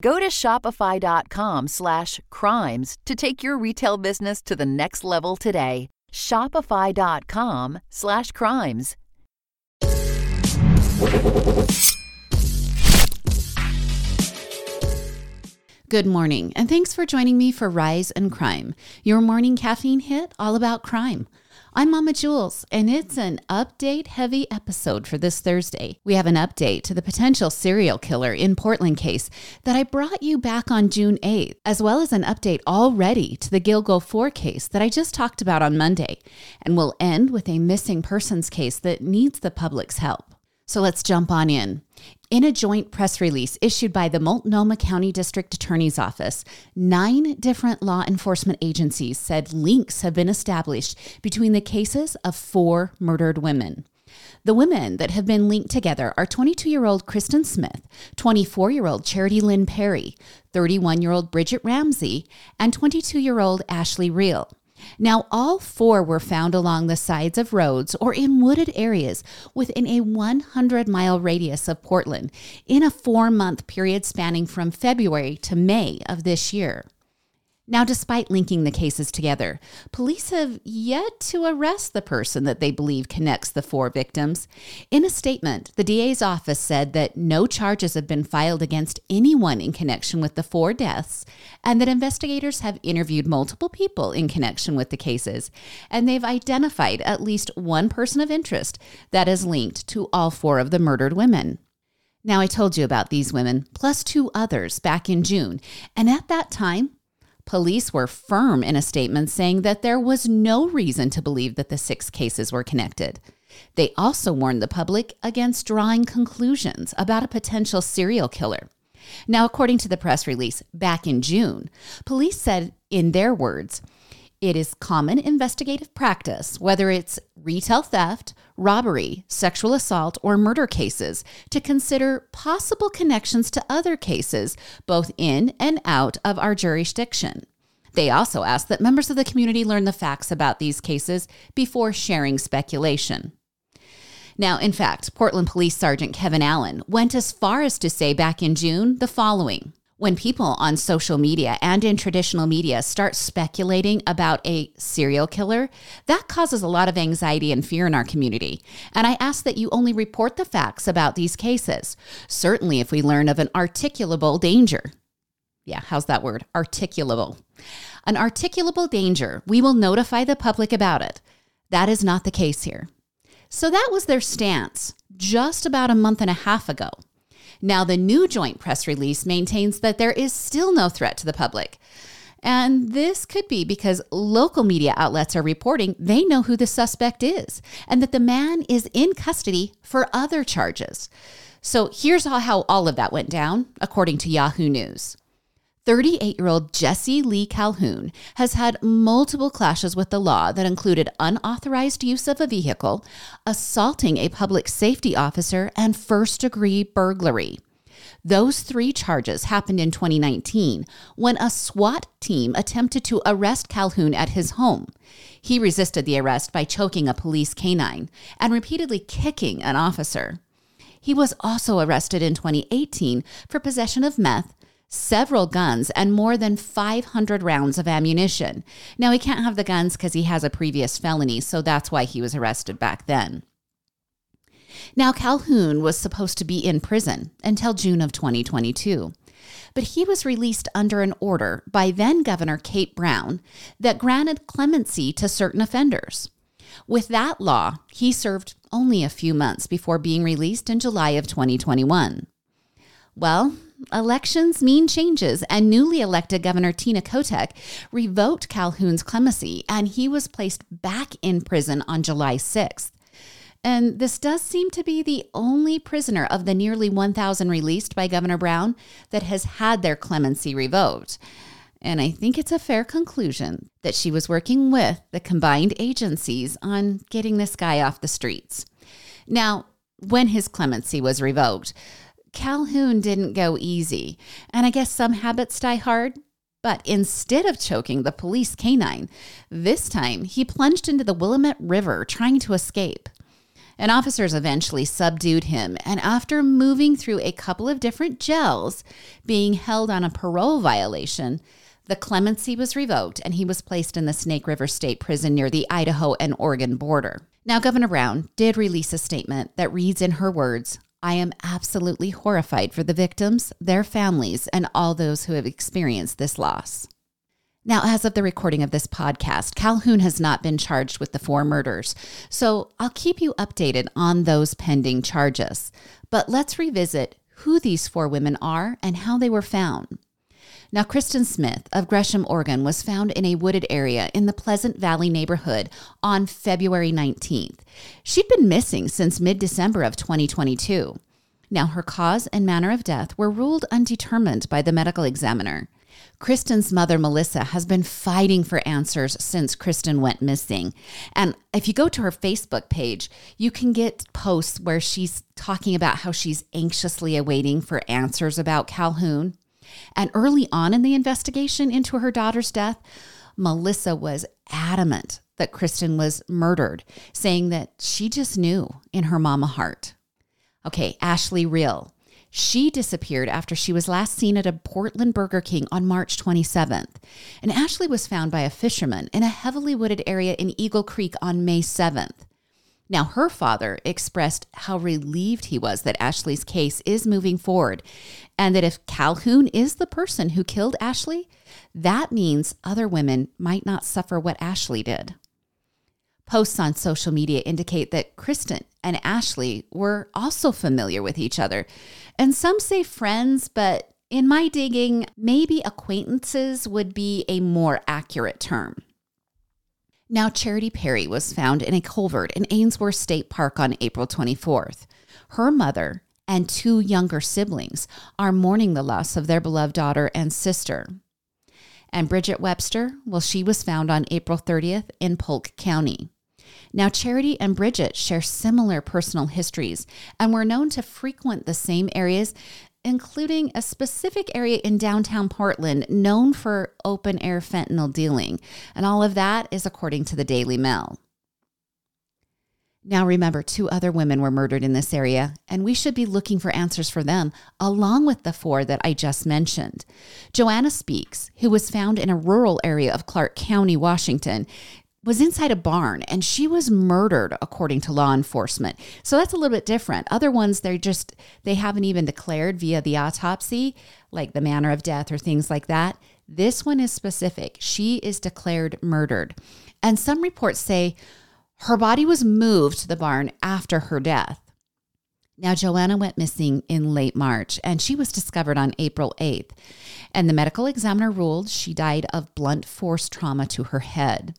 Go to shopify.com slash crimes to take your retail business to the next level today. Shopify.com slash crimes. Good morning, and thanks for joining me for Rise and Crime, your morning caffeine hit all about crime. I'm Mama Jules, and it's an update heavy episode for this Thursday. We have an update to the potential serial killer in Portland case that I brought you back on June 8th, as well as an update already to the Gilgo 4 case that I just talked about on Monday. And we'll end with a missing persons case that needs the public's help. So let's jump on in. In a joint press release issued by the Multnomah County District Attorney's Office, nine different law enforcement agencies said links have been established between the cases of four murdered women. The women that have been linked together are 22 year old Kristen Smith, 24 year old Charity Lynn Perry, 31 year old Bridget Ramsey, and 22 year old Ashley Real. Now, all four were found along the sides of roads or in wooded areas within a 100 mile radius of Portland in a four month period spanning from February to May of this year. Now, despite linking the cases together, police have yet to arrest the person that they believe connects the four victims. In a statement, the DA's office said that no charges have been filed against anyone in connection with the four deaths, and that investigators have interviewed multiple people in connection with the cases, and they've identified at least one person of interest that is linked to all four of the murdered women. Now, I told you about these women, plus two others, back in June, and at that time, Police were firm in a statement saying that there was no reason to believe that the six cases were connected. They also warned the public against drawing conclusions about a potential serial killer. Now, according to the press release back in June, police said, in their words, it is common investigative practice, whether it's retail theft, robbery, sexual assault, or murder cases, to consider possible connections to other cases, both in and out of our jurisdiction. They also ask that members of the community learn the facts about these cases before sharing speculation. Now, in fact, Portland Police Sergeant Kevin Allen went as far as to say back in June the following when people on social media and in traditional media start speculating about a serial killer, that causes a lot of anxiety and fear in our community. And I ask that you only report the facts about these cases. Certainly, if we learn of an articulable danger. Yeah, how's that word? Articulable. An articulable danger, we will notify the public about it. That is not the case here. So that was their stance just about a month and a half ago. Now, the new joint press release maintains that there is still no threat to the public. And this could be because local media outlets are reporting they know who the suspect is and that the man is in custody for other charges. So here's how all of that went down, according to Yahoo News. 38 year old Jesse Lee Calhoun has had multiple clashes with the law that included unauthorized use of a vehicle, assaulting a public safety officer, and first degree burglary. Those three charges happened in 2019 when a SWAT team attempted to arrest Calhoun at his home. He resisted the arrest by choking a police canine and repeatedly kicking an officer. He was also arrested in 2018 for possession of meth, several guns, and more than 500 rounds of ammunition. Now, he can't have the guns because he has a previous felony, so that's why he was arrested back then. Now, Calhoun was supposed to be in prison until June of 2022 but he was released under an order by then Governor Kate Brown that granted clemency to certain offenders. With that law, he served only a few months before being released in July of 2021. Well, elections mean changes, and newly elected Governor Tina Kotek revoked Calhoun's clemency, and he was placed back in prison on July 6th. And this does seem to be the only prisoner of the nearly 1,000 released by Governor Brown that has had their clemency revoked. And I think it's a fair conclusion that she was working with the combined agencies on getting this guy off the streets. Now, when his clemency was revoked, Calhoun didn't go easy. And I guess some habits die hard. But instead of choking the police canine, this time he plunged into the Willamette River trying to escape and officers eventually subdued him. And after moving through a couple of different jails, being held on a parole violation, the clemency was revoked and he was placed in the Snake River State Prison near the Idaho and Oregon border. Now, Governor Brown did release a statement that reads in her words I am absolutely horrified for the victims, their families, and all those who have experienced this loss. Now, as of the recording of this podcast, Calhoun has not been charged with the four murders, so I'll keep you updated on those pending charges. But let's revisit who these four women are and how they were found. Now, Kristen Smith of Gresham, Oregon, was found in a wooded area in the Pleasant Valley neighborhood on February 19th. She'd been missing since mid December of 2022. Now, her cause and manner of death were ruled undetermined by the medical examiner. Kristen's mother, Melissa, has been fighting for answers since Kristen went missing. And if you go to her Facebook page, you can get posts where she's talking about how she's anxiously awaiting for answers about Calhoun. And early on in the investigation into her daughter's death, Melissa was adamant that Kristen was murdered, saying that she just knew in her mama heart. Okay, Ashley Real she disappeared after she was last seen at a Portland Burger King on March 27th. And Ashley was found by a fisherman in a heavily wooded area in Eagle Creek on May 7th. Now, her father expressed how relieved he was that Ashley's case is moving forward, and that if Calhoun is the person who killed Ashley, that means other women might not suffer what Ashley did. Posts on social media indicate that Kristen and Ashley were also familiar with each other. And some say friends, but in my digging, maybe acquaintances would be a more accurate term. Now, Charity Perry was found in a culvert in Ainsworth State Park on April 24th. Her mother and two younger siblings are mourning the loss of their beloved daughter and sister. And Bridget Webster, well, she was found on April 30th in Polk County. Now, Charity and Bridget share similar personal histories and were known to frequent the same areas, including a specific area in downtown Portland known for open air fentanyl dealing. And all of that is according to the Daily Mail. Now, remember, two other women were murdered in this area, and we should be looking for answers for them, along with the four that I just mentioned. Joanna Speaks, who was found in a rural area of Clark County, Washington, was inside a barn and she was murdered according to law enforcement. So that's a little bit different. Other ones they're just they haven't even declared via the autopsy like the manner of death or things like that. This one is specific. She is declared murdered. And some reports say her body was moved to the barn after her death. Now, Joanna went missing in late March and she was discovered on April 8th. And the medical examiner ruled she died of blunt force trauma to her head.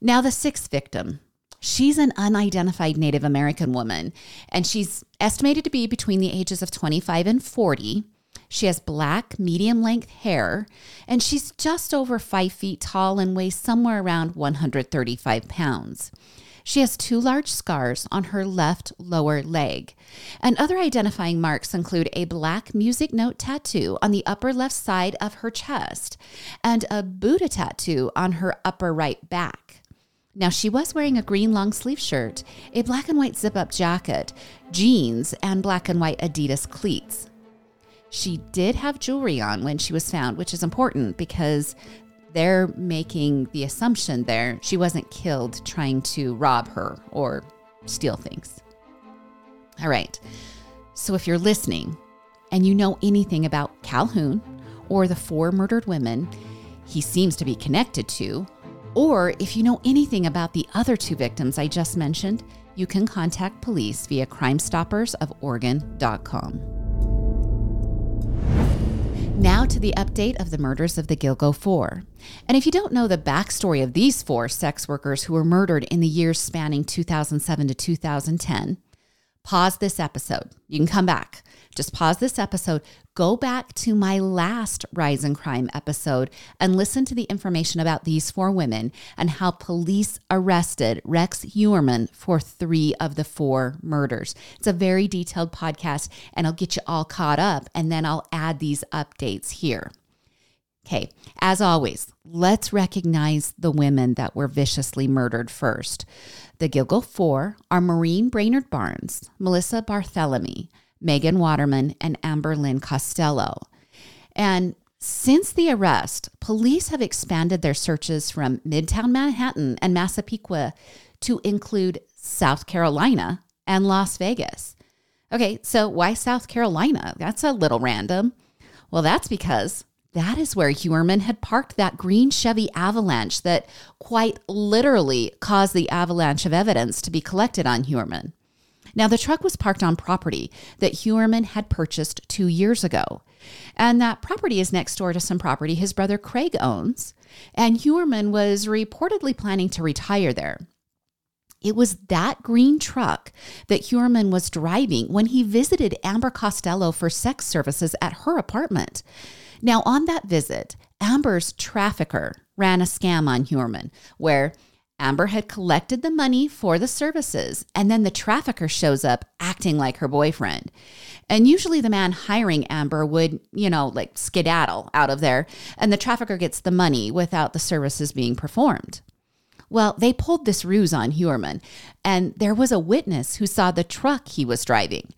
Now, the sixth victim. She's an unidentified Native American woman, and she's estimated to be between the ages of 25 and 40. She has black, medium length hair, and she's just over five feet tall and weighs somewhere around 135 pounds. She has two large scars on her left lower leg. And other identifying marks include a black music note tattoo on the upper left side of her chest and a Buddha tattoo on her upper right back. Now, she was wearing a green long sleeve shirt, a black and white zip up jacket, jeans, and black and white Adidas cleats. She did have jewelry on when she was found, which is important because they're making the assumption there she wasn't killed trying to rob her or steal things. All right. So if you're listening and you know anything about Calhoun or the four murdered women he seems to be connected to, or if you know anything about the other two victims I just mentioned, you can contact police via crimestoppersoforegon.com. Now to the update of the murders of the Gilgo Four. And if you don't know the backstory of these four sex workers who were murdered in the years spanning 2007 to 2010, pause this episode. You can come back just pause this episode, go back to my last Rise and Crime episode, and listen to the information about these four women and how police arrested Rex Heuermann for three of the four murders. It's a very detailed podcast, and I'll get you all caught up, and then I'll add these updates here. Okay, as always, let's recognize the women that were viciously murdered first. The Gilgo Four are Maureen Brainard Barnes, Melissa Barthelemy, Megan Waterman, and Amber Lynn Costello. And since the arrest, police have expanded their searches from Midtown Manhattan and Massapequa to include South Carolina and Las Vegas. Okay, so why South Carolina? That's a little random. Well, that's because that is where Heuermann had parked that green Chevy Avalanche that quite literally caused the avalanche of evidence to be collected on Heuermann. Now, the truck was parked on property that Heuermann had purchased two years ago. And that property is next door to some property his brother Craig owns. And Heuermann was reportedly planning to retire there. It was that green truck that Heuermann was driving when he visited Amber Costello for sex services at her apartment. Now, on that visit, Amber's trafficker ran a scam on Heuermann, where Amber had collected the money for the services, and then the trafficker shows up acting like her boyfriend. And usually the man hiring Amber would, you know, like skedaddle out of there, and the trafficker gets the money without the services being performed. Well, they pulled this ruse on Heuermann, and there was a witness who saw the truck he was driving.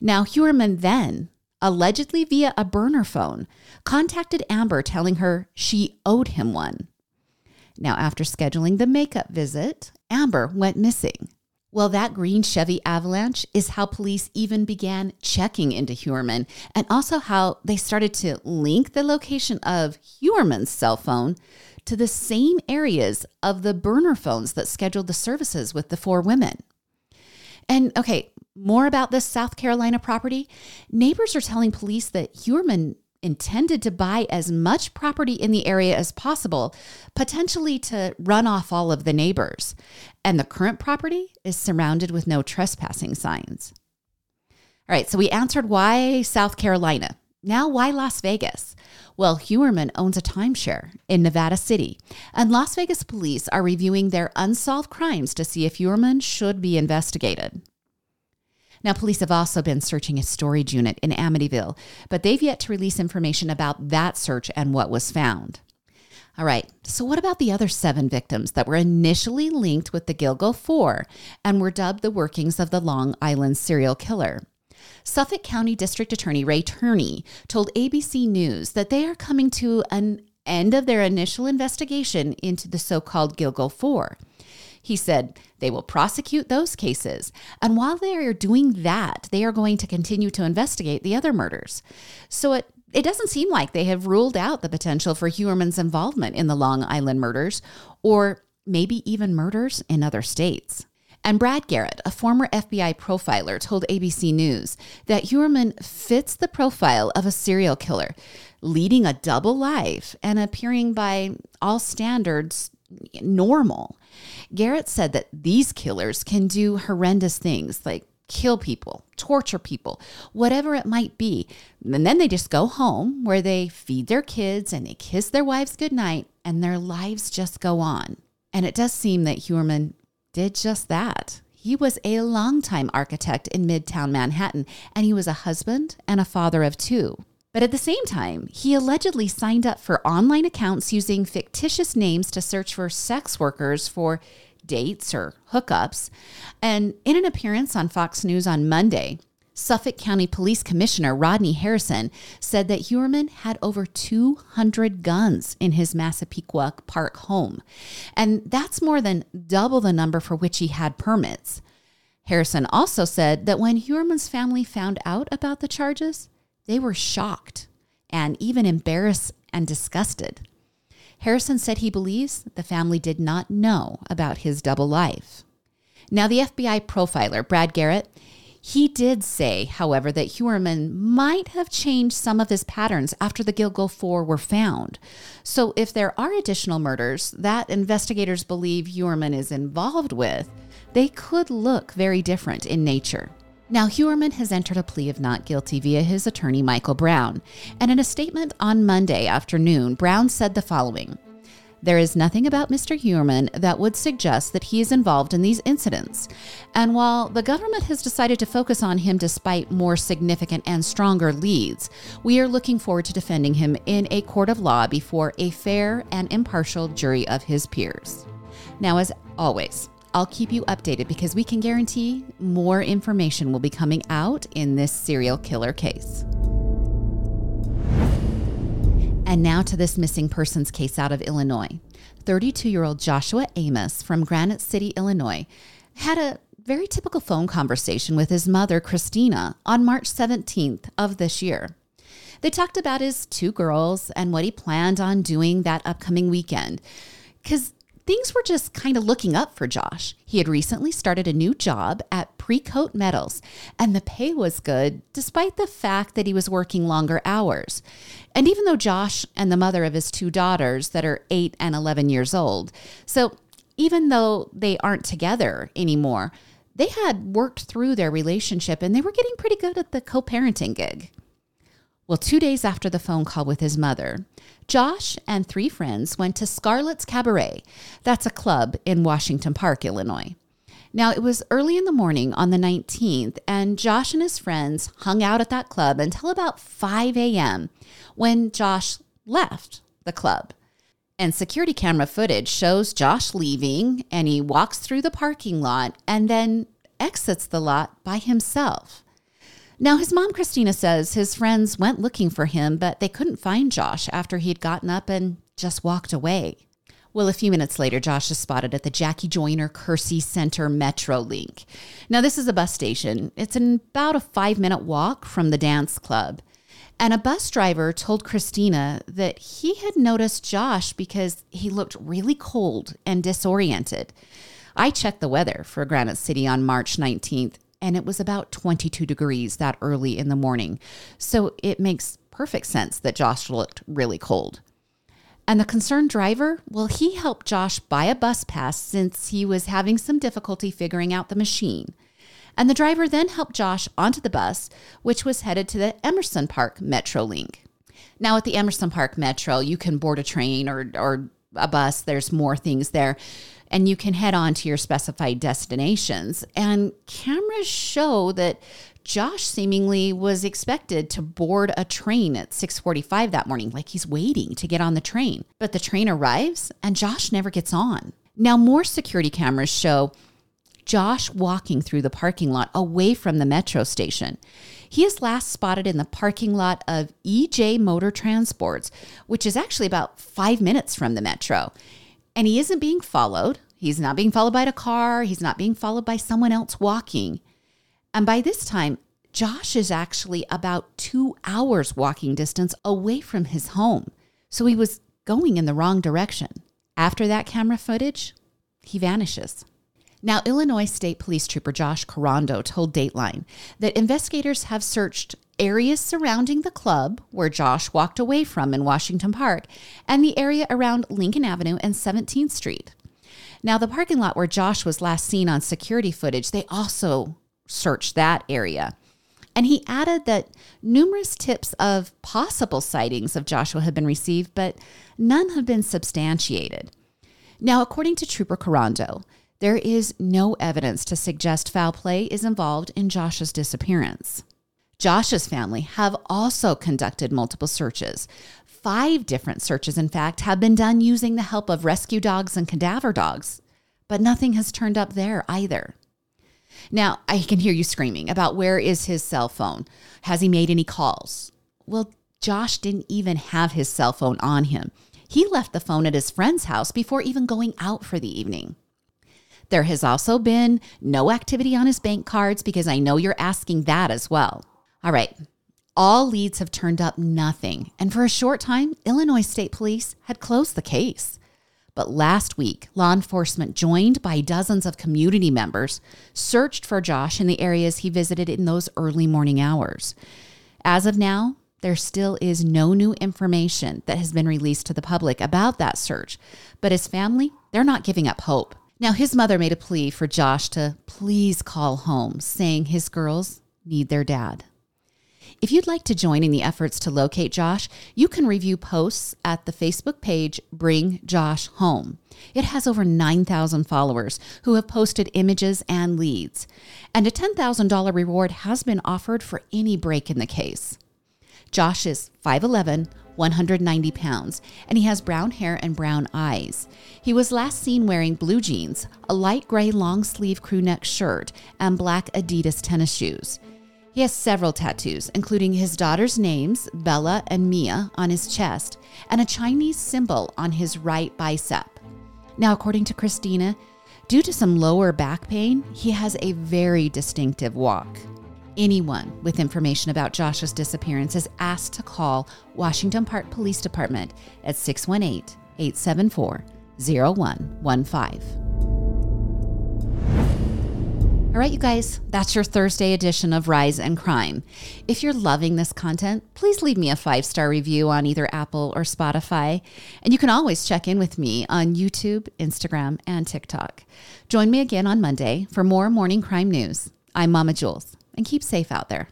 Now, Heuermann then, allegedly via a burner phone, contacted Amber telling her she owed him one. Now, after scheduling the makeup visit, Amber went missing. Well, that green Chevy Avalanche is how police even began checking into Heuermann and also how they started to link the location of Heuermann's cell phone to the same areas of the burner phones that scheduled the services with the four women. And okay, more about this South Carolina property. Neighbors are telling police that Heuermann intended to buy as much property in the area as possible, potentially to run off all of the neighbors. And the current property is surrounded with no trespassing signs. All right, so we answered why South Carolina. Now, why Las Vegas? Well, Heuermann owns a timeshare in Nevada City, and Las Vegas police are reviewing their unsolved crimes to see if Heuermann should be investigated. Now, police have also been searching a storage unit in Amityville, but they've yet to release information about that search and what was found. All right, so what about the other seven victims that were initially linked with the Gilgo Four and were dubbed the workings of the Long Island serial killer? Suffolk County District Attorney Ray Tierney told ABC News that they are coming to an end of their initial investigation into the so called Gilgo Four. He said they will prosecute those cases. And while they are doing that, they are going to continue to investigate the other murders. So it it doesn't seem like they have ruled out the potential for Heuermann's involvement in the Long Island murders or maybe even murders in other states. And Brad Garrett, a former FBI profiler, told ABC News that Heuermann fits the profile of a serial killer, leading a double life and appearing by all standards normal. Garrett said that these killers can do horrendous things like kill people, torture people, whatever it might be. And then they just go home where they feed their kids and they kiss their wives goodnight and their lives just go on. And it does seem that Heuermann did just that. He was a longtime architect in Midtown Manhattan, and he was a husband and a father of two. But at the same time, he allegedly signed up for online accounts using fictitious names to search for sex workers for dates or hookups. And in an appearance on Fox News on Monday, Suffolk County Police Commissioner Rodney Harrison said that Heuermann had over 200 guns in his Massapequa Park home. And that's more than double the number for which he had permits. Harrison also said that when Heuermann's family found out about the charges, they were shocked and even embarrassed and disgusted. Harrison said he believes the family did not know about his double life. Now, the FBI profiler, Brad Garrett, he did say, however, that Heuermann might have changed some of his patterns after the Gilgo Four were found. So, if there are additional murders that investigators believe Heuermann is involved with, they could look very different in nature. Now, Heuermann has entered a plea of not guilty via his attorney, Michael Brown. And in a statement on Monday afternoon, Brown said the following there is nothing about Mr. Heuermann that would suggest that he is involved in these incidents. And while the government has decided to focus on him despite more significant and stronger leads, we are looking forward to defending him in a court of law before a fair and impartial jury of his peers. Now, as always, I'll keep you updated because we can guarantee more information will be coming out in this serial killer case. And now to this missing persons case out of Illinois. 32 year old Joshua Amos from Granite City, Illinois, had a very typical phone conversation with his mother, Christina, on March 17th of this year. They talked about his two girls and what he planned on doing that upcoming weekend. Because things were just kind of looking up for Josh. He had recently started a new job at Precoat Metals, and the pay was good despite the fact that he was working longer hours. And even though Josh and the mother of his two daughters, that are 8 and 11 years old, so even though they aren't together anymore, they had worked through their relationship and they were getting pretty good at the co parenting gig. Well, two days after the phone call with his mother, Josh and three friends went to Scarlett's Cabaret. That's a club in Washington Park, Illinois. Now, it was early in the morning on the 19th, and Josh and his friends hung out at that club until about 5 a.m. when Josh left the club. And security camera footage shows Josh leaving, and he walks through the parking lot and then exits the lot by himself. Now, his mom, Christina, says his friends went looking for him, but they couldn't find Josh after he'd gotten up and just walked away. Well, a few minutes later, Josh is spotted at the Jackie Joyner Kersee Center Metro Link. Now, this is a bus station. It's about a five minute walk from the dance club. And a bus driver told Christina that he had noticed Josh because he looked really cold and disoriented. I checked the weather for Granite City on March 19th, and it was about 22 degrees that early in the morning. So it makes perfect sense that Josh looked really cold. And the concerned driver, well, he helped Josh buy a bus pass since he was having some difficulty figuring out the machine. And the driver then helped Josh onto the bus, which was headed to the Emerson Park Metro Link. Now, at the Emerson Park Metro, you can board a train or, or a bus, there's more things there and you can head on to your specified destinations. And cameras show that Josh seemingly was expected to board a train at 6:45 that morning like he's waiting to get on the train. But the train arrives and Josh never gets on. Now more security cameras show Josh walking through the parking lot away from the metro station. He is last spotted in the parking lot of EJ Motor Transports, which is actually about 5 minutes from the metro. And he isn't being followed. He's not being followed by a car. He's not being followed by someone else walking. And by this time, Josh is actually about two hours walking distance away from his home. So he was going in the wrong direction. After that camera footage, he vanishes. Now, Illinois State Police Trooper Josh Korando told Dateline that investigators have searched areas surrounding the club where Josh walked away from in Washington Park and the area around Lincoln Avenue and 17th Street. Now, the parking lot where Josh was last seen on security footage, they also searched that area. And he added that numerous tips of possible sightings of Joshua had been received, but none have been substantiated. Now, according to Trooper Korando, there is no evidence to suggest foul play is involved in Josh's disappearance. Josh's family have also conducted multiple searches. Five different searches, in fact, have been done using the help of rescue dogs and cadaver dogs, but nothing has turned up there either. Now, I can hear you screaming about where is his cell phone? Has he made any calls? Well, Josh didn't even have his cell phone on him. He left the phone at his friend's house before even going out for the evening. There has also been no activity on his bank cards because I know you're asking that as well. All right. All leads have turned up nothing. And for a short time, Illinois State Police had closed the case. But last week, law enforcement, joined by dozens of community members, searched for Josh in the areas he visited in those early morning hours. As of now, there still is no new information that has been released to the public about that search, but his family, they're not giving up hope. Now, his mother made a plea for Josh to please call home, saying his girls need their dad. If you'd like to join in the efforts to locate Josh, you can review posts at the Facebook page Bring Josh Home. It has over 9,000 followers who have posted images and leads, and a $10,000 reward has been offered for any break in the case. Josh is 5'11, 190 pounds, and he has brown hair and brown eyes. He was last seen wearing blue jeans, a light gray long sleeve crew neck shirt, and black Adidas tennis shoes. He has several tattoos, including his daughter's names, Bella and Mia, on his chest, and a Chinese symbol on his right bicep. Now, according to Christina, due to some lower back pain, he has a very distinctive walk. Anyone with information about Josh's disappearance is asked to call Washington Park Police Department at 618 874 0115. All right, you guys, that's your Thursday edition of Rise and Crime. If you're loving this content, please leave me a five star review on either Apple or Spotify. And you can always check in with me on YouTube, Instagram, and TikTok. Join me again on Monday for more morning crime news. I'm Mama Jules, and keep safe out there.